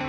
了。